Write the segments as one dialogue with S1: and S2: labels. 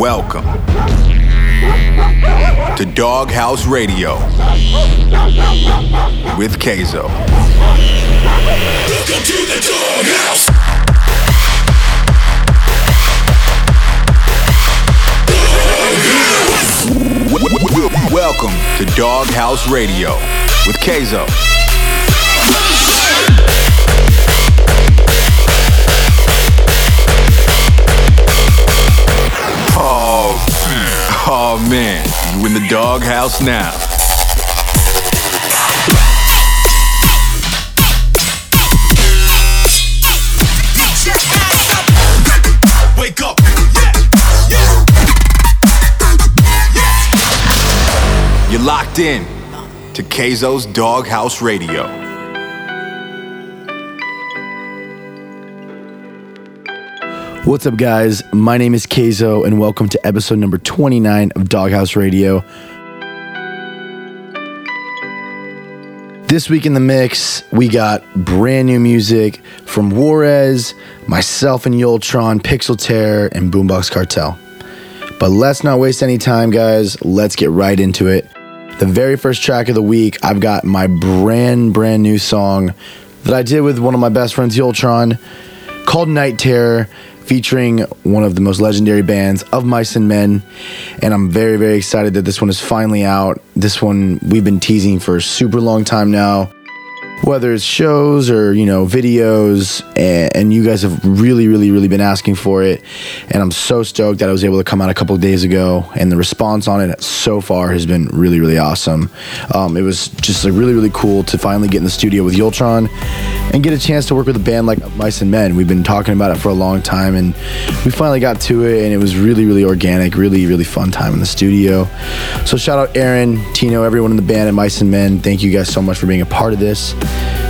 S1: Welcome to Doghouse Radio with Kayzo.
S2: Welcome to the Doghouse.
S1: Welcome to Doghouse Radio with Kayzo. Oh man, you in the doghouse now.
S2: Get your ass up. Wake up. Yeah. Yeah.
S1: You're locked in to Kayzo's Doghouse Radio.
S3: What's up, guys? My name is Kayzo, and welcome to episode number 29 of Doghouse Radio. This week in the mix, we got brand new music from Warez, myself and Yultron, Pixel Terror, and Boombox Cartel. But let's not waste any time, guys. Let's get right into it. The very first track of the week, I've got my brand, brand new song that I did with one of my best friends, Yultron called Night Terror, featuring one of the most legendary bands of Mice and Men. And I'm very, very excited that this one is finally out. This one we've been teasing for a super long time now. Whether it's shows or, you know, videos, and, and you guys have really, really, really been asking for it. And I'm so stoked that I was able to come out a couple days ago. And the response on it so far has been really, really awesome. Um, it was just like, really, really cool to finally get in the studio with Yultron and get a chance to work with a band like Mice and Men. We've been talking about it for a long time and we finally got to it and it was really, really organic, really, really fun time in the studio. So shout out Aaron, Tino, everyone in the band at Mice and Men. Thank you guys so much for being a part of this.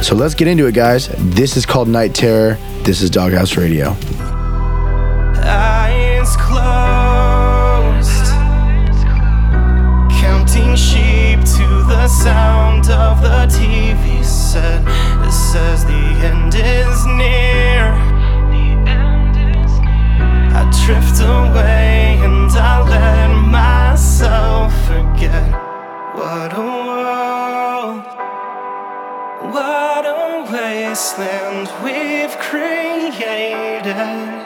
S3: So let's get into it, guys. This is called Night Terror. This is Doghouse Radio.
S4: Eyes closed, counting sheep to the sound of the TV set. It says the end is near. I drift away a wasteland we've created.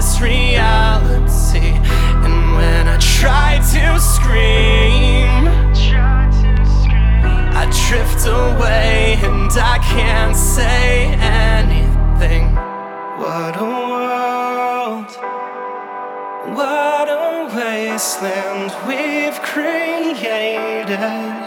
S4: This reality. And when I try to scream, I drift away and I can't say anything. What a world. What a wasteland we've created.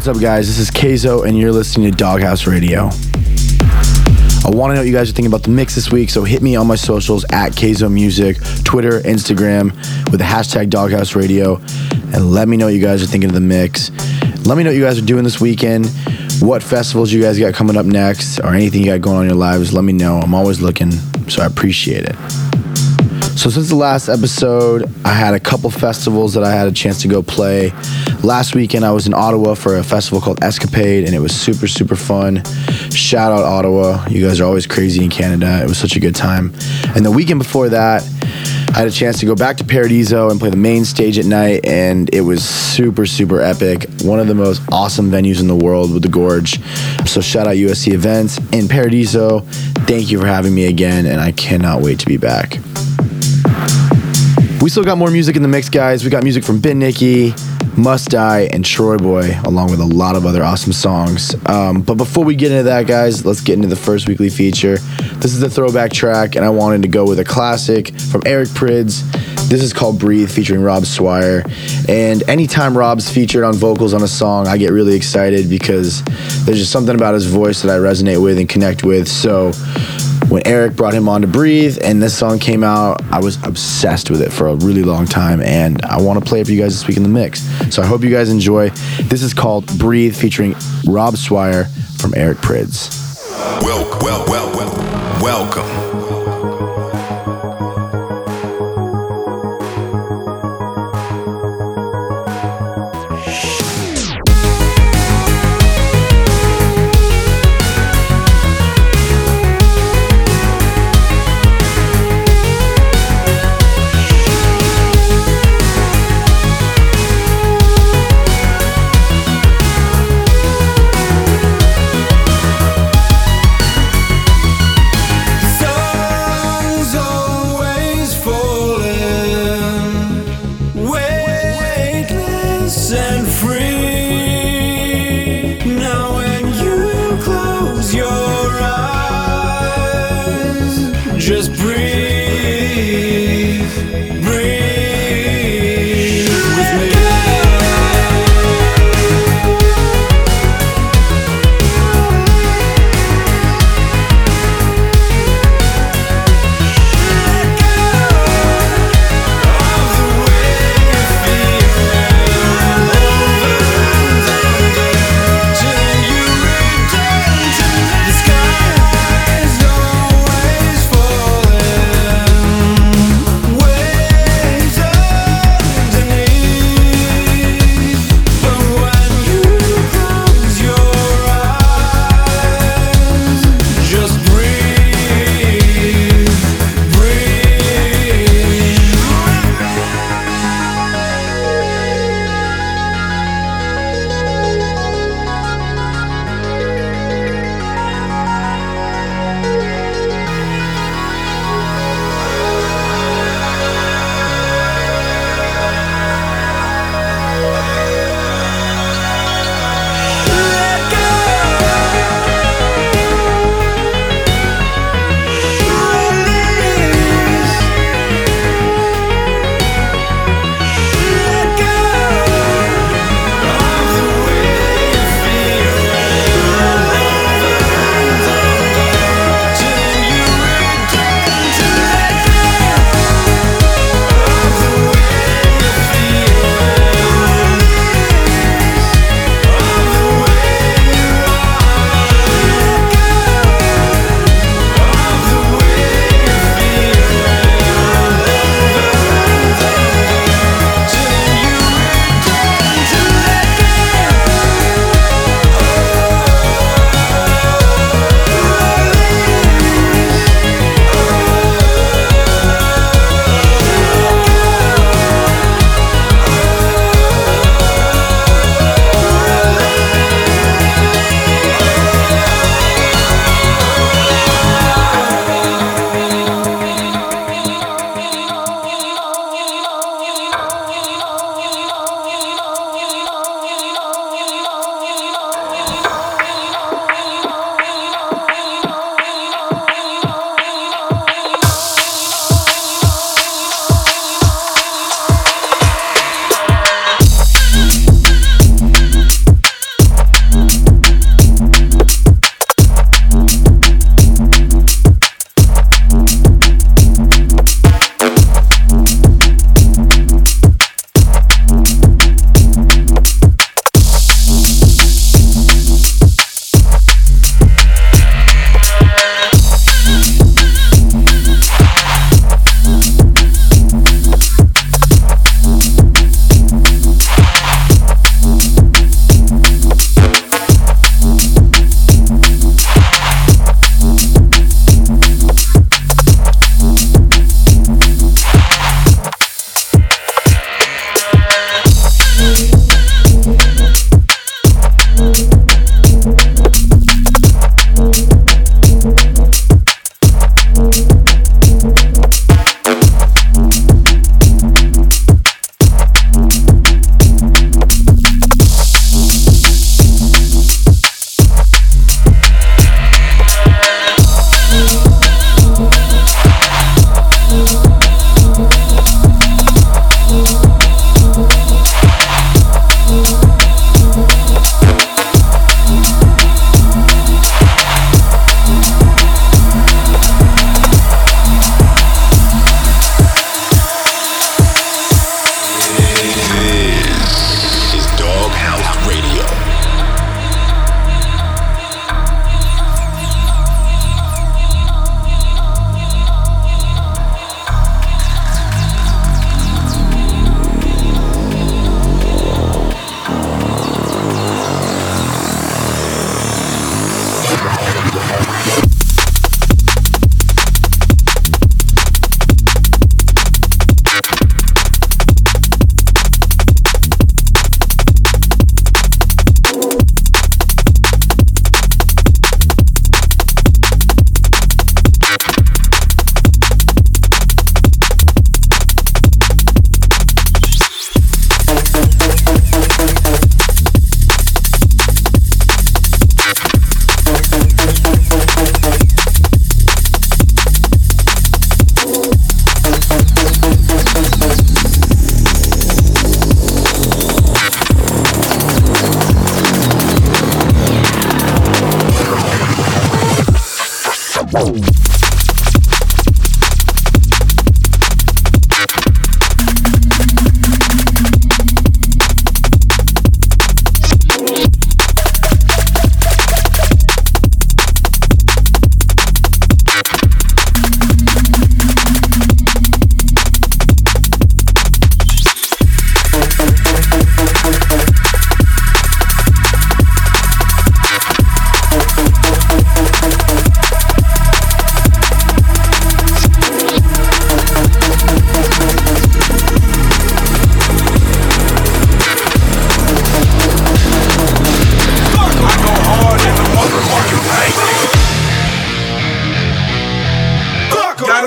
S3: What's up, guys? This is Kayzo, and you're listening to Doghouse Radio. I want to know what you guys are thinking about the mix this week, so hit me on my socials at Kayzo Music, Twitter, Instagram, with the hashtag Doghouse Radio, and let me know what you guys are thinking of the mix. Let me know what you guys are doing this weekend, what festivals you guys got coming up next, or anything you got going on in your lives. Let me know. I'm always looking, so I appreciate it. So since the last episode, I had a couple festivals that I had a chance to go play. Last weekend I was in Ottawa for a festival called Escapade and it was super super fun. Shout out Ottawa. You guys are always crazy in Canada. It was such a good time. And the weekend before that, I had a chance to go back to Paradiso and play the main stage at night, and it was super, super epic. One of the most awesome venues in the world with the Gorge. So, shout out USC Events in Paradiso. Thank you for having me again, and I cannot wait to be back. We still got more music in the mix, guys. We got music from Ben Nicky, Must Die, and TroyBoi, along with a lot of other awesome songs. Um, but before we get into that, guys, let's get into the first weekly feature. This is the throwback track, and I wanted to go with a classic from Eric Prydz. This is called Breathe, featuring Rob Swire. And anytime Rob's featured on vocals on a song, I get really excited because there's just something about his voice that I resonate with and connect with. So when Eric brought him on to Breathe and this song came out, I was obsessed with it for a really long time and I want to play it for you guys this week in the mix. So I hope you guys enjoy. This is called Breathe featuring Rob Swire from Eric Prydz.
S1: Well, well, well, well, welcome.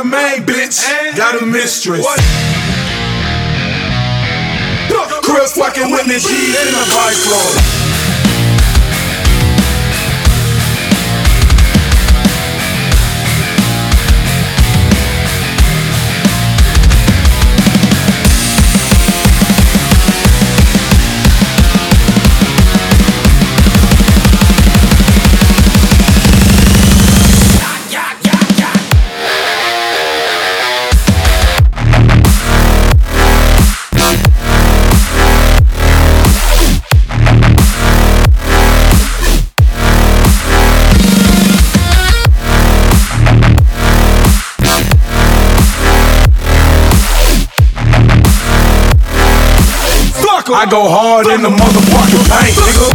S5: a main bitch. Got a mistress. What? Crib fucking with me, G's in the vice lord. I go hard in the motherfucking paint, nigga.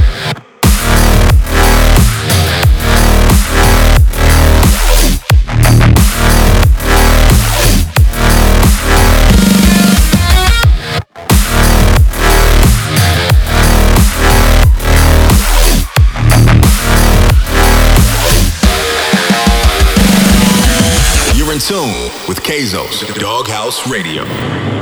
S6: tune with Kayzo's Doghouse Radio.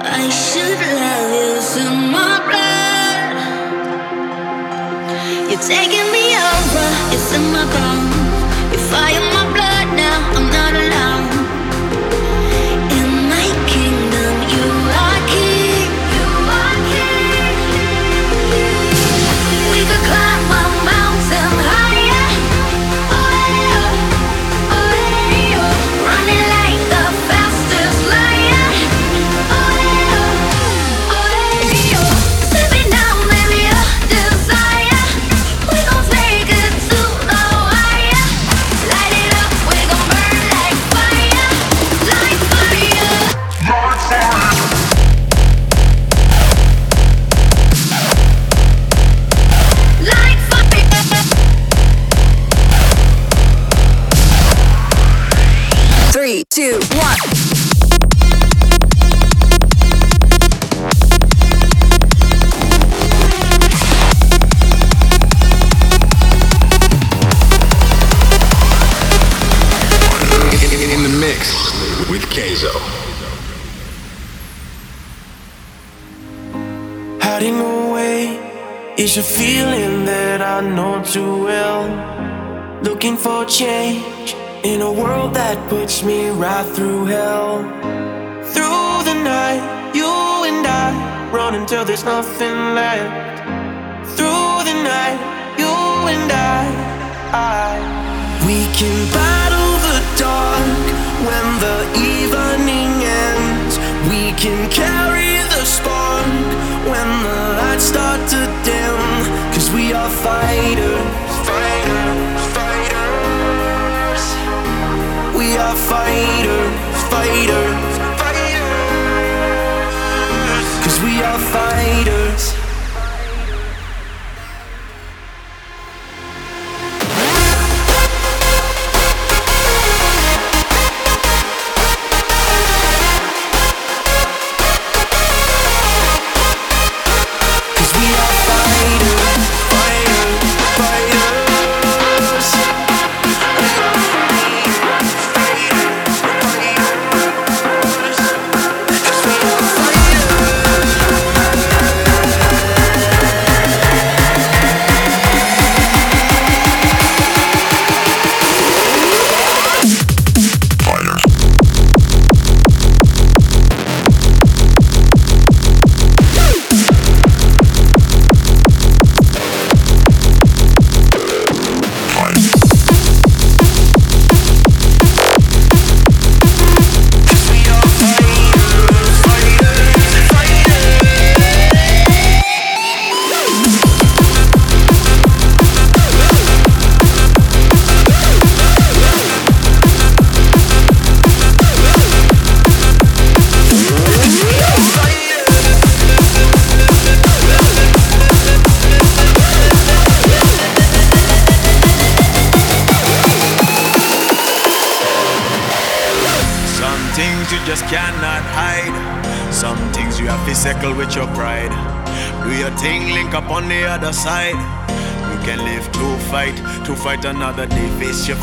S7: I should love you in my blood. You're taking a
S8: feeling that I know too well. Looking for change in a world that puts me right through hell. Through the night, you and I run until there's nothing left. Through the night, you and I, I we can battle the dark when the evening ends. We can carry the spark when the lights start to dim. Cause we are fighters, fighters, fighters. We are fighters, fighters.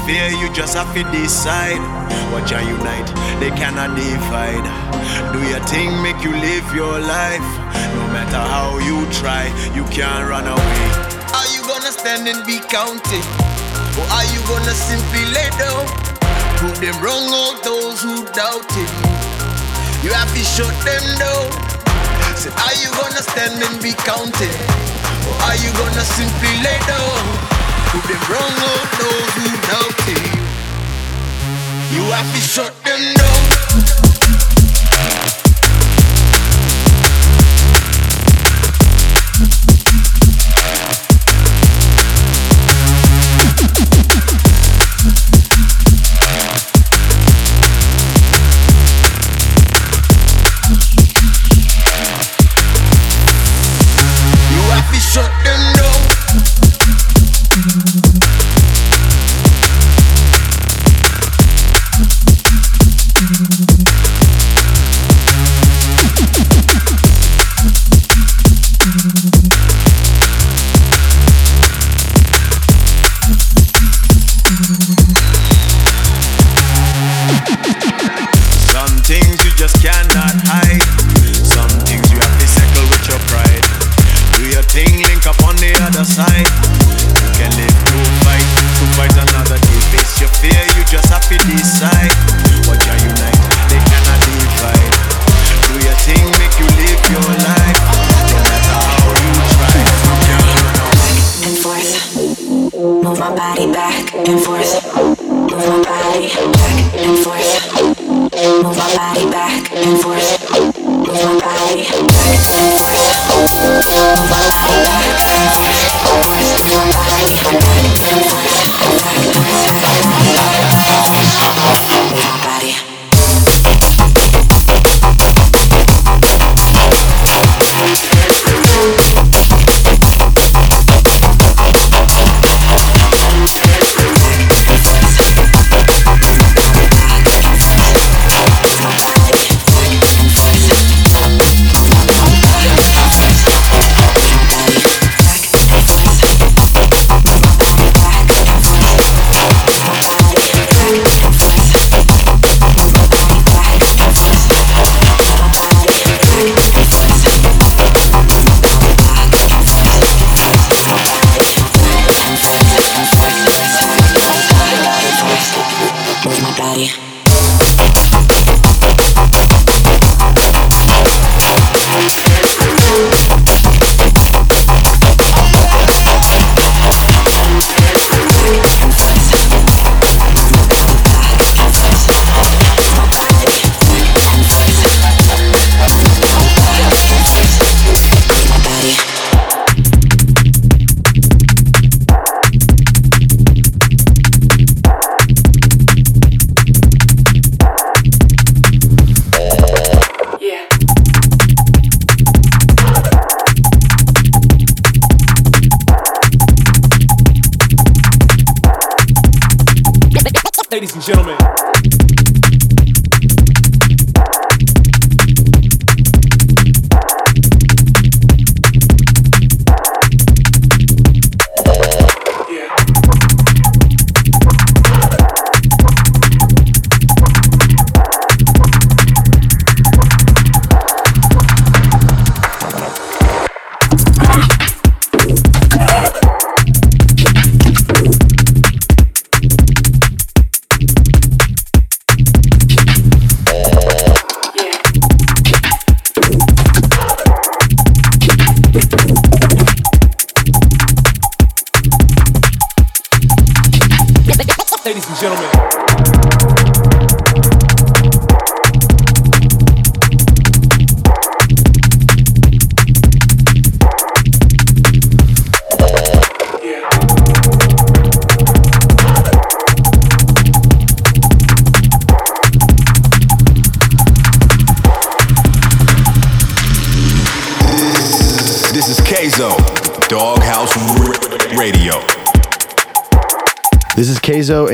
S9: Fear, you just have to decide. Watch and unite, they cannot divide. Do your thing, make you live your life. No matter how you try, you can't run away.
S10: Are you gonna stand and be counted? Or are you gonna simply lay down? Prove them wrong, all those who doubted you. You have to shut them down. Said, are you gonna stand and be counted? Or are you gonna simply lay down? Prove them wrong, all those who you. You have to shut them down.
S7: Oh,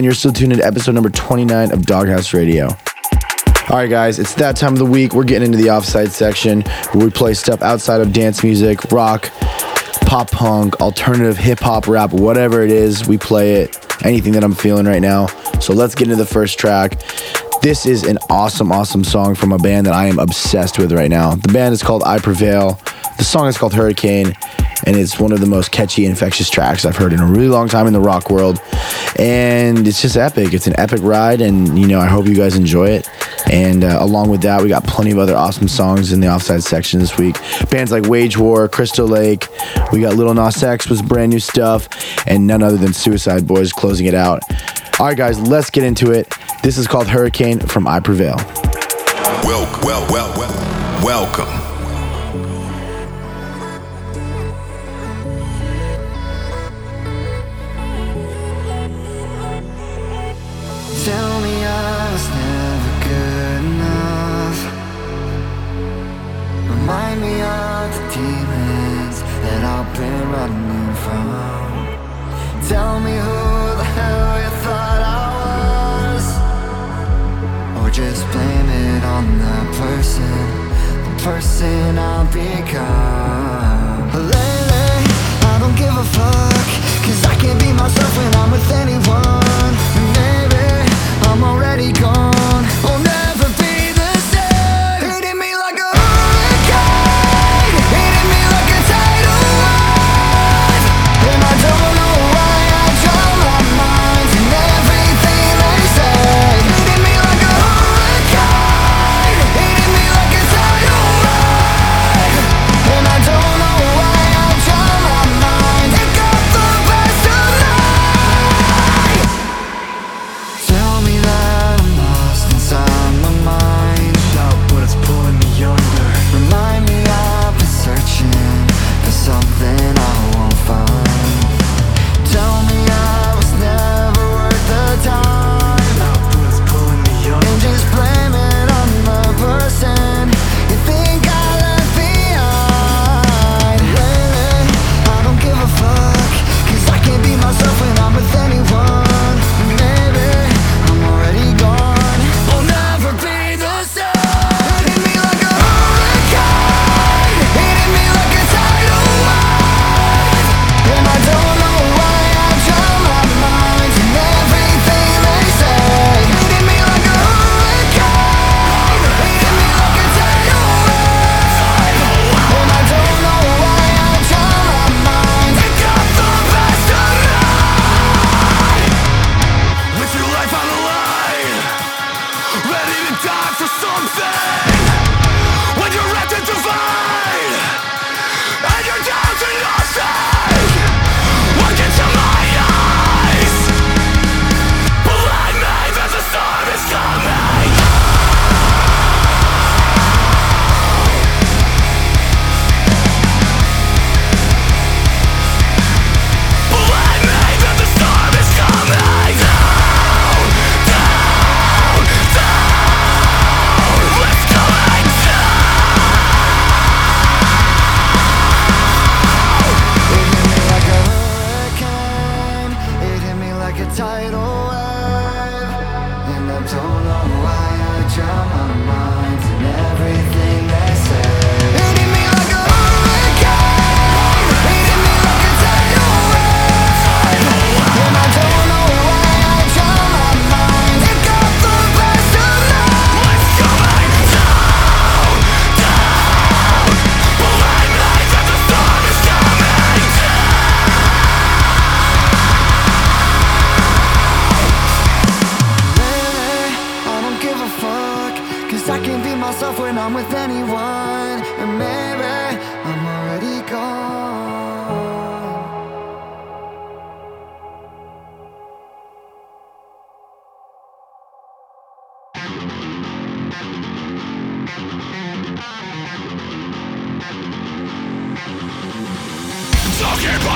S7: and
S3: you're still tuned in to episode number 29 of Doghouse Radio. All right, guys, it's that time of the week. We're getting into the offside section where we play stuff outside of dance music, rock, pop punk, alternative hip hop, rap, whatever it is. We play it, anything that I'm feeling right now. So let's get into the first track. This is an awesome, awesome song from a band that I am obsessed with right now. The band is called I Prevail. The song is called Hurricane, and it's one of the most catchy, infectious tracks I've heard in a really long time in the rock world. And it's just epic. It's an epic ride, and you know, I hope you guys enjoy it. And uh, along with that, we got plenty of other awesome songs in the offside section this week. Bands like Wage War, Crystal Lake. We got Little Nas X with brand new stuff, and none other than Suicide Boys closing it out. All right, guys, let's get into it. This is called Hurricane from I Prevail.
S1: Well, well, well, well, welcome.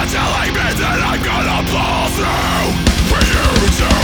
S2: But telling me that I'm gonna pull through For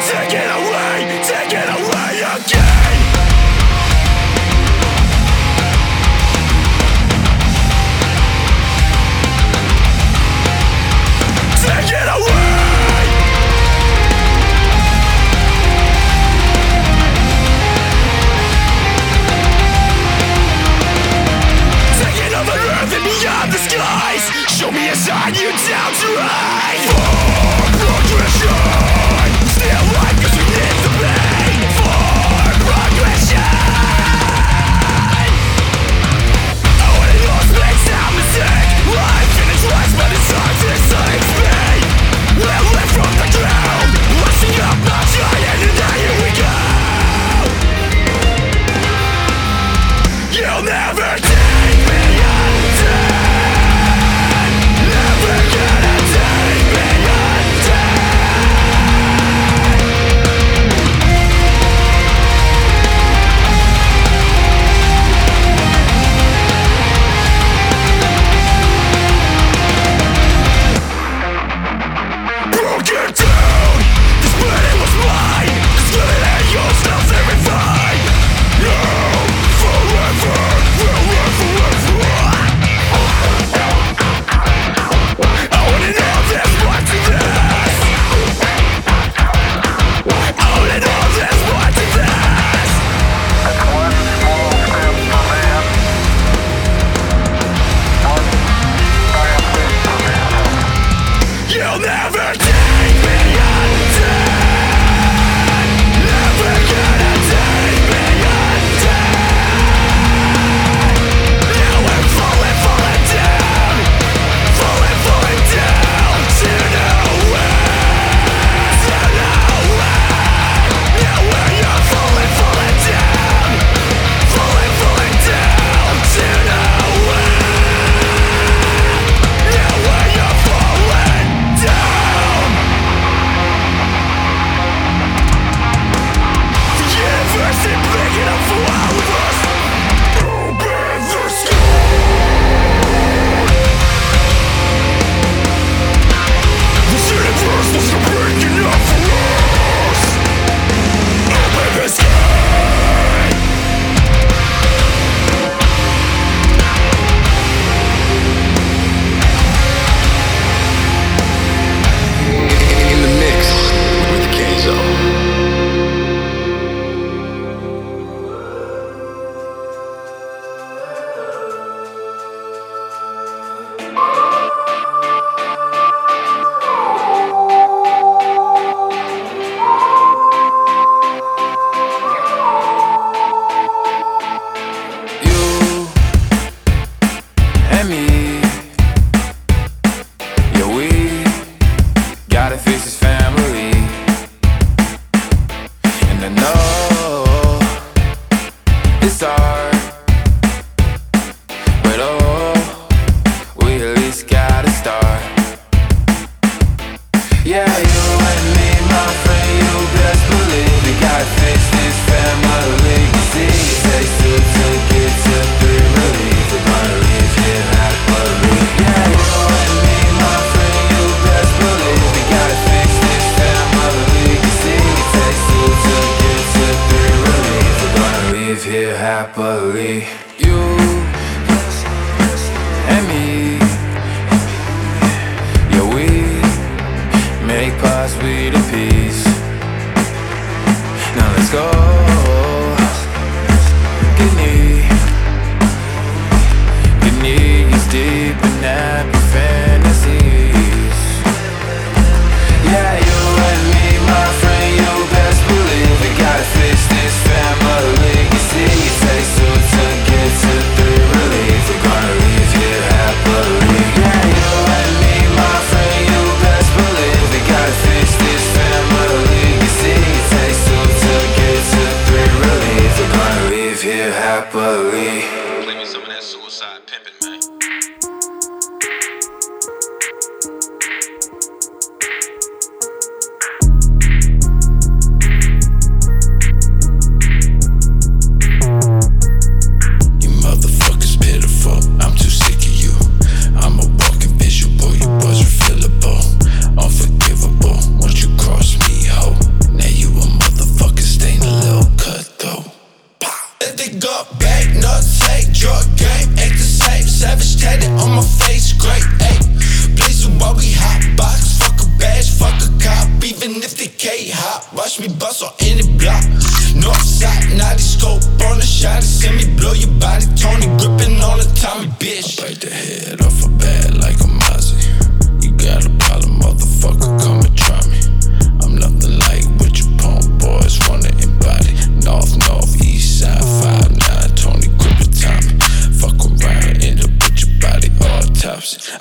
S2: take it away,
S11: happily.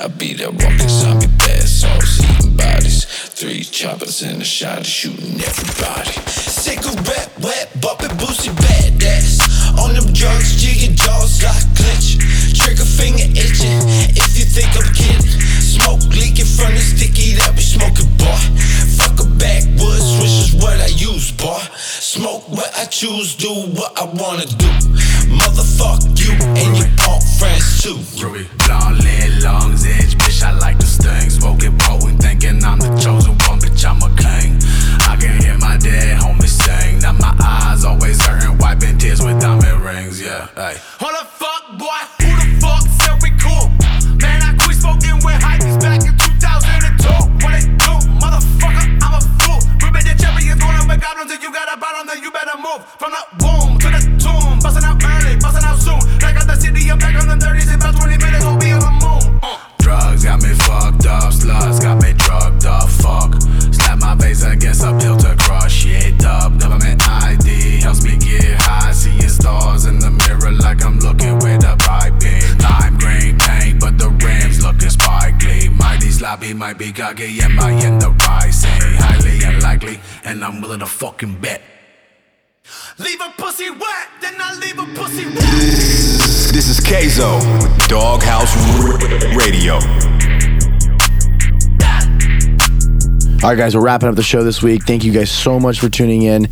S6: I be that walking zombie, bad sauce, eating bodies. Three choppers in a shot, shooting everybody.
S2: Sickle, wet, wet, bumping, boosty, badass. On them drugs, jigging jaws like. choose, do what I wanna do. Motherfuck you and your punk friends too.
S12: Ruby, long lead, edge, bitch, I like the sting. Smoking potent, thinking I'm the chosen one, bitch, I'm a king. I can hear my dead homies sing. Now my eyes always hurting, wiping tears with diamond rings, yeah. Hey. Gaga, am I in the rise? Hey, highly unlikely, and I'm willing to fucking bet.
S2: Leave a pussy wet, then I leave a pussy wet.
S1: This is Kayzo with Doghouse Radio.
S3: All right, guys, we're wrapping up the show this week. Thank you guys so much for tuning in.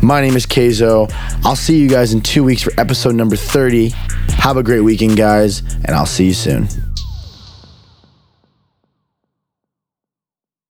S3: My name is Kayzo. I'll see you guys in two weeks for episode number 30. Have a great weekend, guys, and I'll see you soon.